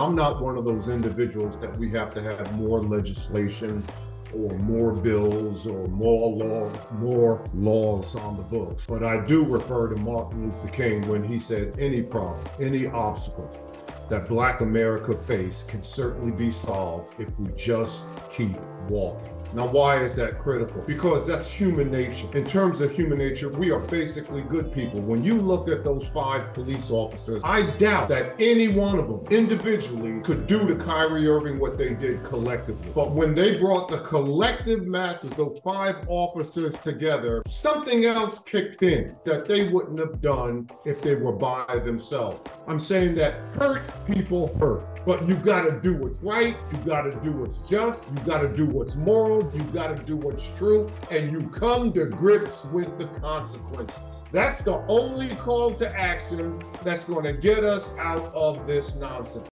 I'm not one of those individuals that we have to have more legislation or more bills or more laws, more laws on the books. But I do refer to Martin Luther King when he said any problem, any obstacle that Black America face can certainly be solved if we just keep walking. Now, why is that critical? Because that's human nature. In terms of human nature, we are basically good people. When you look at those five police officers, I doubt that any one of them individually could do to Kyrie Irving what they did collectively. But when they brought the collective masses, those five officers together, something else kicked in that they wouldn't have done if they were by themselves. I'm saying that hurt people hurt. But you got to do what's right. You got to do what's just. You got to do what's moral. You got to do what's true. And you come to grips with the consequences. That's the only call to action that's going to get us out of this nonsense.